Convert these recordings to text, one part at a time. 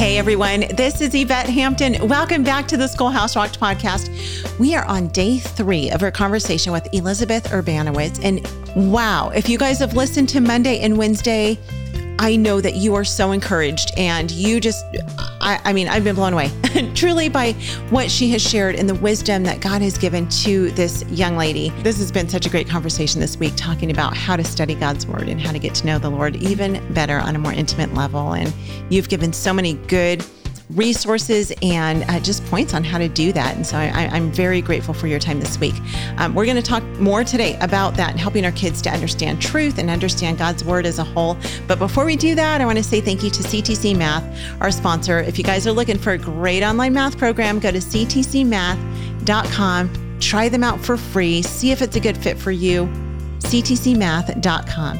Hey everyone, this is Yvette Hampton. Welcome back to the Schoolhouse Rocked podcast. We are on day three of our conversation with Elizabeth Urbanowicz. And wow, if you guys have listened to Monday and Wednesday, I know that you are so encouraged and you just, I, I, mean, I've been blown away truly by what she has shared and the wisdom that God has given to this young lady. This has been such a great conversation this week talking about how to study God's word and how to get to know the Lord even better on a more intimate level. And you've given so many good resources and uh, just points on how to do that. And so I, am very grateful for your time this week. Um, we're going to talk more today about that and helping our kids to understand truth and understand God's word as a whole. But before we do that, I want to say thank you to CTC Math, our sponsor. If you guys are looking for a great online math program, go to ctcmath.com, try them out for free, see if it's a good fit for you. ctcmath.com.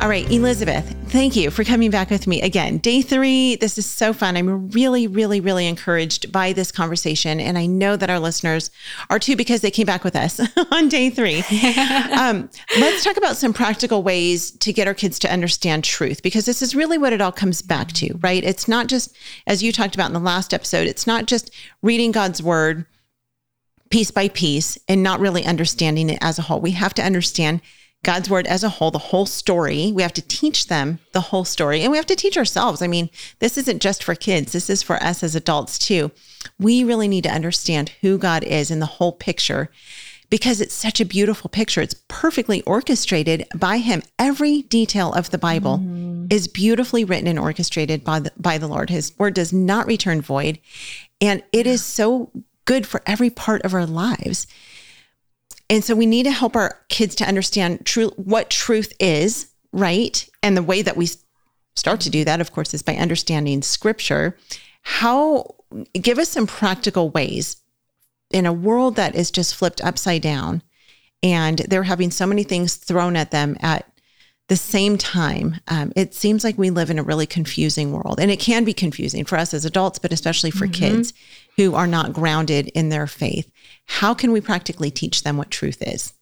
All right, Elizabeth, thank you for coming back with me again. Day three, this is so fun. I'm really, really, really encouraged by this conversation. And I know that our listeners are too because they came back with us on day three. um, let's talk about some practical ways to get our kids to understand truth because this is really what it all comes back to, right? It's not just, as you talked about in the last episode, it's not just reading God's word piece by piece and not really understanding it as a whole. We have to understand God's word as a whole, the whole story. We have to teach them the whole story and we have to teach ourselves. I mean, this isn't just for kids, this is for us as adults too. We really need to understand who God is in the whole picture because it's such a beautiful picture. It's perfectly orchestrated by Him. Every detail of the Bible mm-hmm. is beautifully written and orchestrated by the, by the Lord. His word does not return void, and it is so good for every part of our lives. And so we need to help our kids to understand true what truth is, right? And the way that we start to do that, of course, is by understanding scripture. How give us some practical ways in a world that is just flipped upside down and they're having so many things thrown at them at the same time, um, it seems like we live in a really confusing world. And it can be confusing for us as adults, but especially for mm-hmm. kids who are not grounded in their faith. How can we practically teach them what truth is?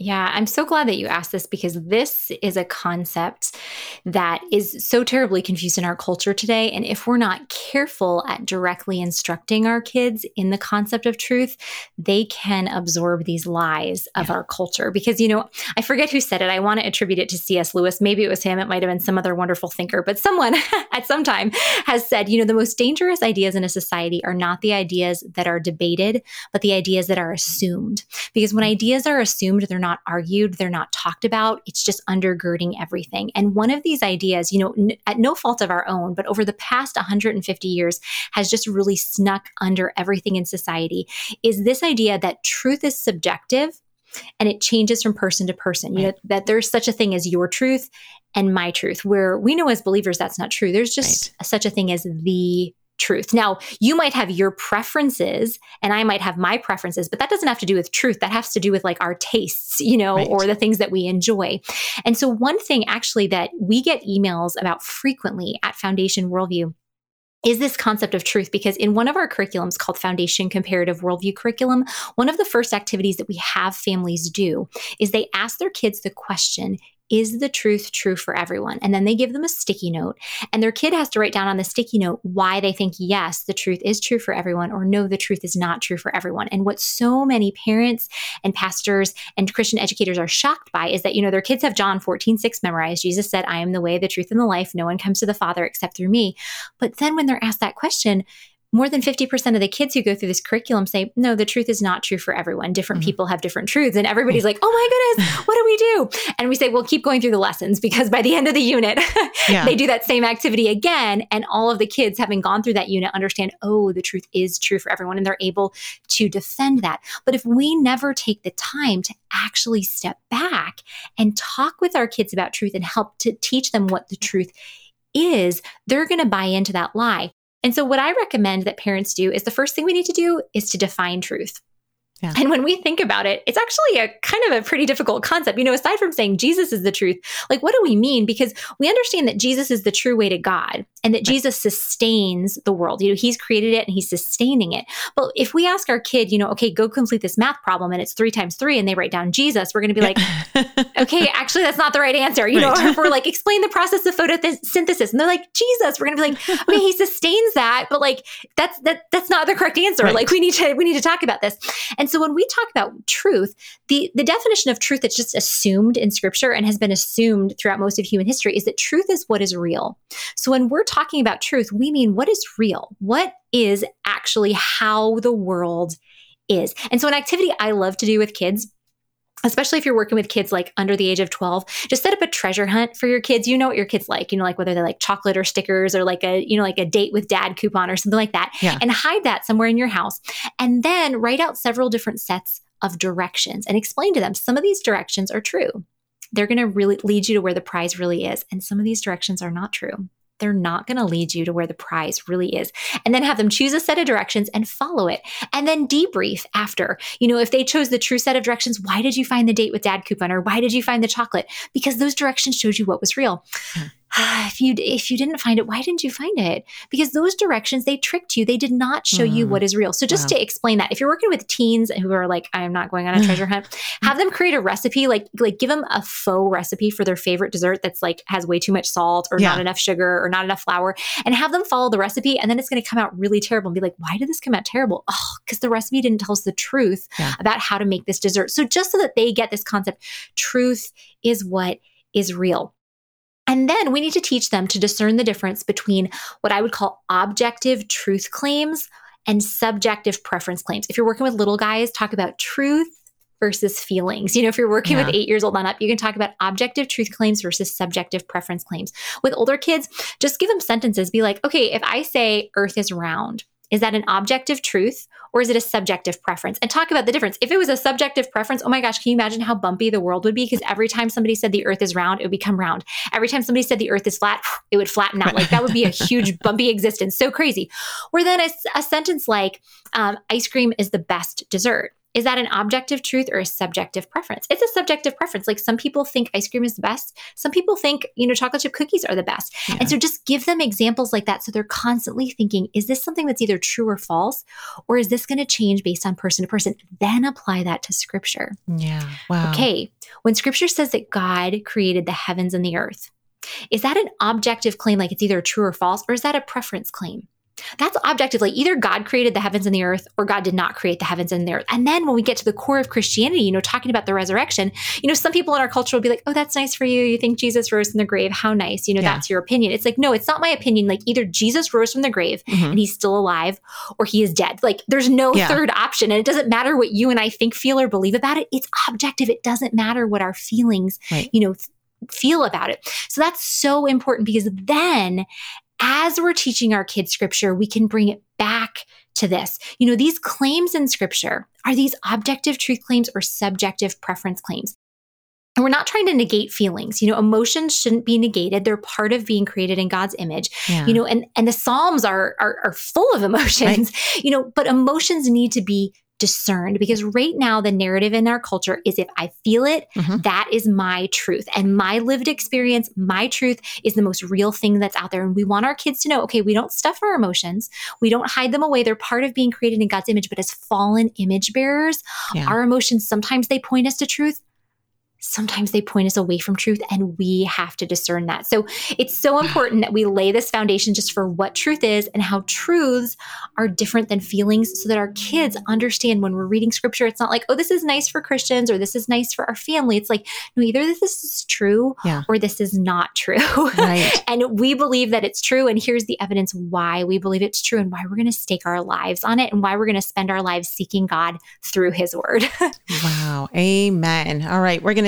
Yeah, I'm so glad that you asked this because this is a concept that is so terribly confused in our culture today. And if we're not careful at directly instructing our kids in the concept of truth, they can absorb these lies of yeah. our culture. Because, you know, I forget who said it. I want to attribute it to C.S. Lewis. Maybe it was him. It might have been some other wonderful thinker, but someone at some time has said, you know, the most dangerous ideas in a society are not the ideas that are debated, but the ideas that are assumed. Because when ideas are assumed, they're not not argued, they're not talked about. It's just undergirding everything. And one of these ideas, you know, n- at no fault of our own, but over the past 150 years has just really snuck under everything in society is this idea that truth is subjective and it changes from person to person. You know, that there's such a thing as your truth and my truth, where we know as believers that's not true. There's just right. such a thing as the truth. Now, you might have your preferences and I might have my preferences, but that doesn't have to do with truth. That has to do with like our tastes, you know, right. or the things that we enjoy. And so, one thing actually that we get emails about frequently at Foundation Worldview is this concept of truth because in one of our curriculums called Foundation Comparative Worldview Curriculum, one of the first activities that we have families do is they ask their kids the question is the truth true for everyone? And then they give them a sticky note, and their kid has to write down on the sticky note why they think, yes, the truth is true for everyone, or no, the truth is not true for everyone. And what so many parents and pastors and Christian educators are shocked by is that, you know, their kids have John 14, 6 memorized. Jesus said, I am the way, the truth, and the life. No one comes to the Father except through me. But then when they're asked that question, more than 50% of the kids who go through this curriculum say, no, the truth is not true for everyone. Different mm-hmm. people have different truths. And everybody's like, oh my goodness, what do we do? And we say, well, keep going through the lessons because by the end of the unit, yeah. they do that same activity again. And all of the kids, having gone through that unit, understand, oh, the truth is true for everyone. And they're able to defend that. But if we never take the time to actually step back and talk with our kids about truth and help to teach them what the truth is, they're going to buy into that lie. And so, what I recommend that parents do is the first thing we need to do is to define truth. Yeah. And when we think about it, it's actually a kind of a pretty difficult concept. You know, aside from saying Jesus is the truth, like what do we mean? Because we understand that Jesus is the true way to God and that right. Jesus sustains the world. You know, he's created it and he's sustaining it. But if we ask our kid, you know, okay, go complete this math problem and it's three times three and they write down Jesus, we're going to be like, okay, actually, that's not the right answer. You right. know, or if we're like, explain the process of photosynthesis and they're like, Jesus, we're going to be like, okay, he sustains that, but like, that's, that, that's not the correct answer. Right. Like we need to, we need to talk about this. And and so when we talk about truth, the, the definition of truth that's just assumed in scripture and has been assumed throughout most of human history is that truth is what is real. So when we're talking about truth, we mean what is real? What is actually how the world is? And so an activity I love to do with kids especially if you're working with kids like under the age of 12 just set up a treasure hunt for your kids. You know what your kids like you know like whether they like chocolate or stickers or like a you know like a date with dad coupon or something like that yeah. and hide that somewhere in your house and then write out several different sets of directions and explain to them some of these directions are true. They're going to really lead you to where the prize really is and some of these directions are not true they're not going to lead you to where the prize really is. And then have them choose a set of directions and follow it. And then debrief after. You know, if they chose the true set of directions, why did you find the date with dad coupon or why did you find the chocolate? Because those directions showed you what was real. Hmm. Hmm. if you if you didn't find it why didn't you find it because those directions they tricked you they did not show mm. you what is real so just wow. to explain that if you're working with teens who are like i'm not going on a treasure hunt have them create a recipe like like give them a faux recipe for their favorite dessert that's like has way too much salt or yeah. not enough sugar or not enough flour and have them follow the recipe and then it's going to come out really terrible and be like why did this come out terrible oh because the recipe didn't tell us the truth yeah. about how to make this dessert so just so that they get this concept truth is what is real and then we need to teach them to discern the difference between what I would call objective truth claims and subjective preference claims. If you're working with little guys, talk about truth versus feelings. You know, if you're working yeah. with eight years old on up, you can talk about objective truth claims versus subjective preference claims. With older kids, just give them sentences. Be like, okay, if I say earth is round, is that an objective truth or is it a subjective preference? And talk about the difference. If it was a subjective preference, oh my gosh, can you imagine how bumpy the world would be? Because every time somebody said the earth is round, it would become round. Every time somebody said the earth is flat, it would flatten out. Like that would be a huge bumpy existence. So crazy. Or then a, a sentence like, um, ice cream is the best dessert. Is that an objective truth or a subjective preference? It's a subjective preference. Like some people think ice cream is the best. Some people think, you know, chocolate chip cookies are the best. Yeah. And so just give them examples like that. So they're constantly thinking, is this something that's either true or false? Or is this going to change based on person to person? Then apply that to scripture. Yeah. Wow. Okay. When scripture says that God created the heavens and the earth, is that an objective claim, like it's either true or false, or is that a preference claim? That's objectively either God created the heavens and the earth or God did not create the heavens and the earth. And then when we get to the core of Christianity, you know, talking about the resurrection, you know, some people in our culture will be like, oh, that's nice for you. You think Jesus rose from the grave. How nice. You know, yeah. that's your opinion. It's like, no, it's not my opinion. Like either Jesus rose from the grave mm-hmm. and he's still alive or he is dead. Like there's no yeah. third option. And it doesn't matter what you and I think, feel, or believe about it. It's objective. It doesn't matter what our feelings, right. you know, feel about it. So that's so important because then as we're teaching our kids scripture, we can bring it back to this. You know, these claims in scripture are these objective truth claims or subjective preference claims? And we're not trying to negate feelings. You know, emotions shouldn't be negated. They're part of being created in God's image. Yeah. You know, and and the Psalms are, are are full of emotions. Right. You know, but emotions need to be discerned because right now the narrative in our culture is if I feel it, mm-hmm. that is my truth. And my lived experience, my truth is the most real thing that's out there. And we want our kids to know okay, we don't stuff our emotions, we don't hide them away. They're part of being created in God's image. But as fallen image bearers, yeah. our emotions sometimes they point us to truth, sometimes they point us away from truth and we have to discern that. So it's so important that we lay this foundation just for what truth is and how truths are different than feelings so that our kids understand when we're reading scripture it's not like oh this is nice for Christians or this is nice for our family. It's like no either this is true yeah. or this is not true. Right. and we believe that it's true and here's the evidence why we believe it's true and why we're going to stake our lives on it and why we're going to spend our lives seeking God through his word. wow. Amen. All right, we're going to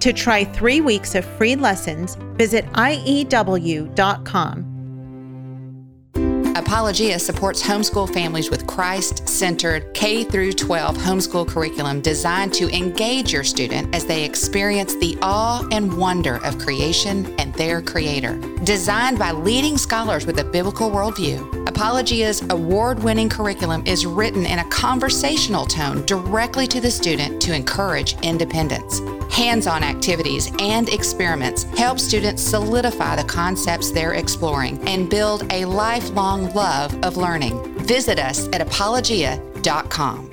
To try three weeks of free lessons, visit IEW.com. Apologia supports homeschool families with Christ-centered K through 12 homeschool curriculum designed to engage your student as they experience the awe and wonder of creation and their creator. Designed by leading scholars with a biblical worldview, Apologia's award-winning curriculum is written in a conversational tone directly to the student to encourage independence. Hands-on activities and experiments help students solidify the concepts they're exploring and build a lifelong love of learning. Visit us at apologia.com.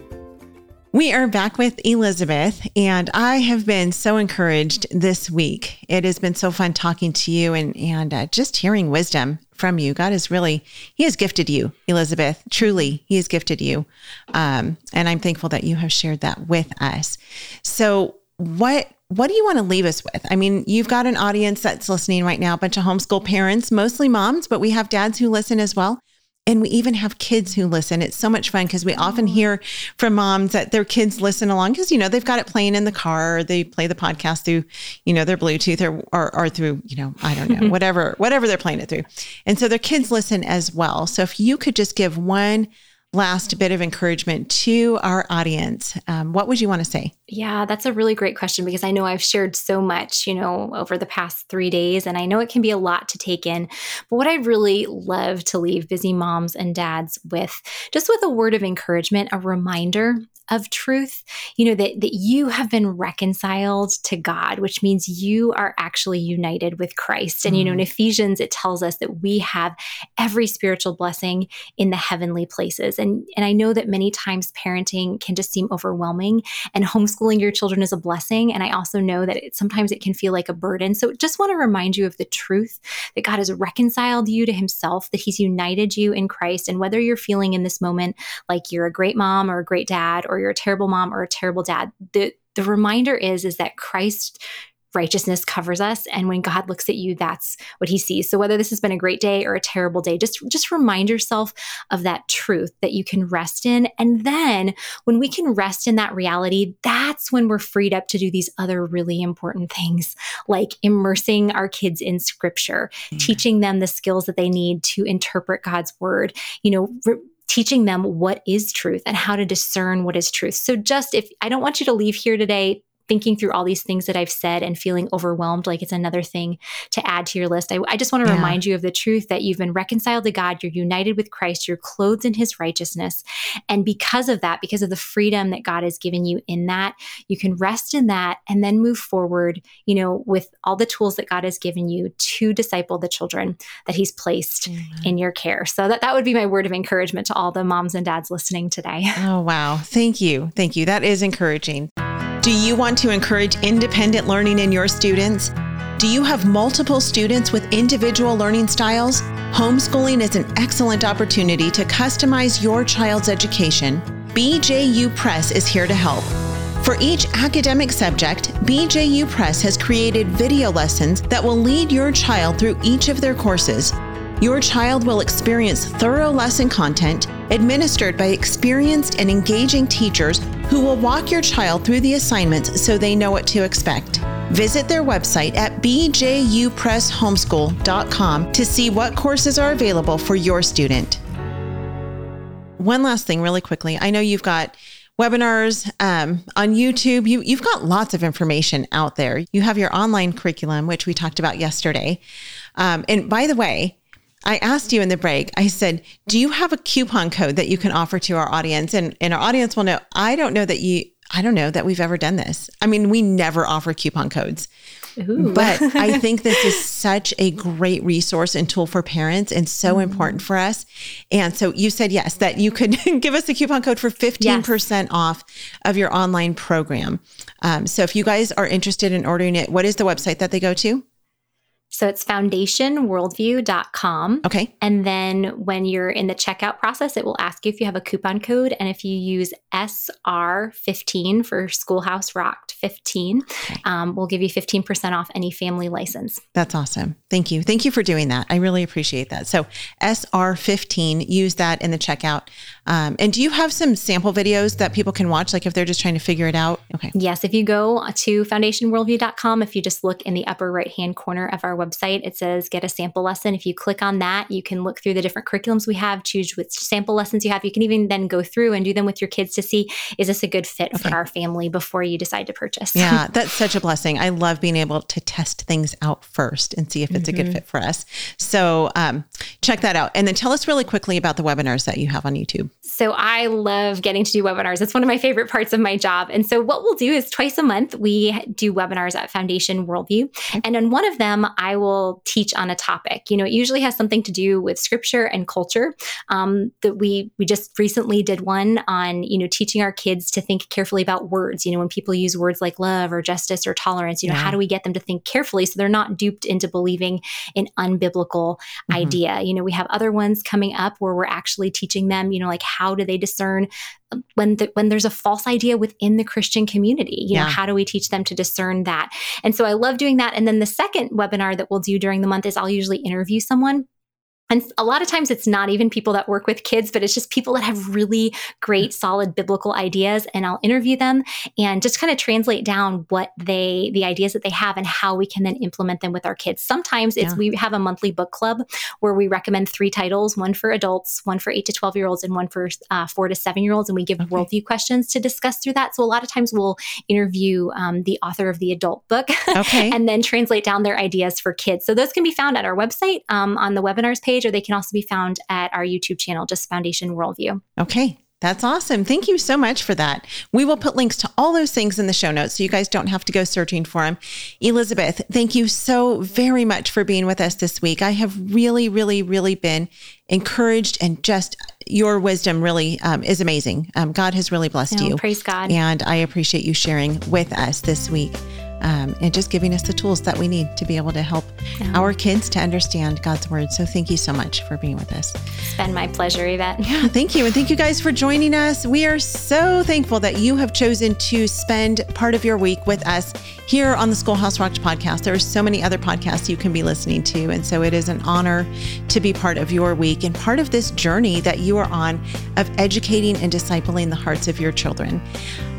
We are back with Elizabeth, and I have been so encouraged this week. It has been so fun talking to you and and uh, just hearing wisdom from you. God has really He has gifted you, Elizabeth. Truly, He has gifted you, um, and I'm thankful that you have shared that with us. So, what what do you want to leave us with? I mean, you've got an audience that's listening right now, a bunch of homeschool parents, mostly moms, but we have dads who listen as well. And we even have kids who listen. It's so much fun because we often hear from moms that their kids listen along because, you know, they've got it playing in the car or they play the podcast through, you know, their Bluetooth or, or, or through, you know, I don't know, whatever, whatever they're playing it through. And so their kids listen as well. So if you could just give one last bit of encouragement to our audience, um, what would you want to say? Yeah, that's a really great question because I know I've shared so much, you know, over the past three days, and I know it can be a lot to take in. But what I really love to leave busy moms and dads with, just with a word of encouragement, a reminder of truth, you know, that, that you have been reconciled to God, which means you are actually united with Christ. And, mm. you know, in mm. Ephesians, it tells us that we have every spiritual blessing in the heavenly places. And, and I know that many times parenting can just seem overwhelming and homeschooling your children is a blessing. And I also know that it, sometimes it can feel like a burden. So just want to remind you of the truth that God has reconciled you to himself, that he's united you in Christ. And whether you're feeling in this moment like you're a great mom or a great dad or you're a terrible mom or a terrible dad. The the reminder is is that Christ righteousness covers us and when god looks at you that's what he sees so whether this has been a great day or a terrible day just just remind yourself of that truth that you can rest in and then when we can rest in that reality that's when we're freed up to do these other really important things like immersing our kids in scripture mm-hmm. teaching them the skills that they need to interpret god's word you know re- teaching them what is truth and how to discern what is truth. So, just if I don't want you to leave here today thinking through all these things that I've said and feeling overwhelmed, like it's another thing to add to your list. I, I just want to yeah. remind you of the truth that you've been reconciled to God, you're united with Christ, you're clothed in his righteousness. And because of that, because of the freedom that God has given you in that, you can rest in that and then move forward, you know, with all the tools that God has given you to disciple the children that he's placed in your care. So that, that would be my word of encouragement to all the moms and dads listening today. Oh, wow. Thank you. Thank you. That is encouraging. Do you want to encourage independent learning in your students? Do you have multiple students with individual learning styles? Homeschooling is an excellent opportunity to customize your child's education. BJU Press is here to help. For each academic subject, BJU Press has created video lessons that will lead your child through each of their courses. Your child will experience thorough lesson content administered by experienced and engaging teachers who will walk your child through the assignments so they know what to expect. Visit their website at bjupresshomeschool.com to see what courses are available for your student. One last thing, really quickly. I know you've got webinars um, on YouTube. You, you've got lots of information out there. You have your online curriculum, which we talked about yesterday. Um, and by the way, I asked you in the break, I said, do you have a coupon code that you can offer to our audience? And, and our audience will know, I don't know that you, I don't know that we've ever done this. I mean, we never offer coupon codes. Ooh. But I think this is such a great resource and tool for parents and so mm-hmm. important for us. And so you said yes, that you could give us a coupon code for 15% yes. off of your online program. Um, so if you guys are interested in ordering it, what is the website that they go to? So it's foundationworldview.com. Okay. And then when you're in the checkout process, it will ask you if you have a coupon code. And if you use SR15 for Schoolhouse Rocked 15, okay. um, we'll give you 15% off any family license. That's awesome. Thank you. Thank you for doing that. I really appreciate that. So SR15, use that in the checkout. Um, and do you have some sample videos that people can watch, like if they're just trying to figure it out? Okay. Yes. If you go to foundationworldview.com, if you just look in the upper right hand corner of our website. It says get a sample lesson. If you click on that, you can look through the different curriculums we have, choose which sample lessons you have. You can even then go through and do them with your kids to see is this a good fit okay. for our family before you decide to purchase. Yeah, that's such a blessing. I love being able to test things out first and see if it's mm-hmm. a good mm-hmm. fit for us. So um, check that out. And then tell us really quickly about the webinars that you have on YouTube. So I love getting to do webinars. It's one of my favorite parts of my job. And so what we'll do is twice a month, we do webinars at Foundation Worldview. And on one of them, I will teach on a topic. You know, it usually has something to do with scripture and culture. Um, that we we just recently did one on you know teaching our kids to think carefully about words. You know, when people use words like love or justice or tolerance, you know, yeah. how do we get them to think carefully so they're not duped into believing an unbiblical mm-hmm. idea? You know, we have other ones coming up where we're actually teaching them, you know, like how do they discern um, when the, when there's a false idea within the Christian community. You yeah. know, how do we teach them to discern that? And so I love doing that. And then the second webinar that we'll do during the month is I'll usually interview someone and a lot of times it's not even people that work with kids, but it's just people that have really great, solid biblical ideas. And I'll interview them and just kind of translate down what they, the ideas that they have and how we can then implement them with our kids. Sometimes it's, yeah. we have a monthly book club where we recommend three titles one for adults, one for eight to 12 year olds, and one for uh, four to seven year olds. And we give okay. worldview questions to discuss through that. So a lot of times we'll interview um, the author of the adult book okay. and then translate down their ideas for kids. So those can be found at our website um, on the webinars page page, or they can also be found at our YouTube channel, just Foundation Worldview. Okay. That's awesome. Thank you so much for that. We will put links to all those things in the show notes so you guys don't have to go searching for them. Elizabeth, thank you so very much for being with us this week. I have really, really, really been encouraged and just your wisdom really um, is amazing. Um, God has really blessed oh, you. Praise God. And I appreciate you sharing with us this week um, and just giving us the tools that we need to be able to help yeah. our kids to understand God's word. So thank you so much for being with us. It's been my pleasure, Yvette. Yeah, thank you. And thank you guys for joining us. We are so thankful that you have chosen to spend part of your week with us here on the Schoolhouse Rocked podcast. There are so many other podcasts you can be listening to. And so it is an honor to be part of your week and part of this journey that you are on of educating and discipling the hearts of your children.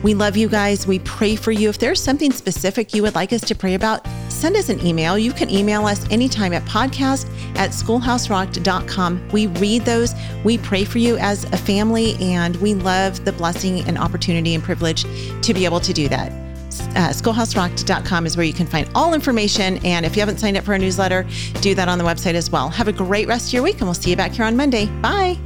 We love you guys. We pray for you. If there's something specific you would like us to pray about, send us an email. You can email us anytime at podcast at schoolhouserocked.com. We read those. We pray for you as a family, and we love the blessing and opportunity and privilege to be able to do that. Uh, schoolhouserocked.com is where you can find all information. And if you haven't signed up for our newsletter, do that on the website as well. Have a great rest of your week, and we'll see you back here on Monday. Bye.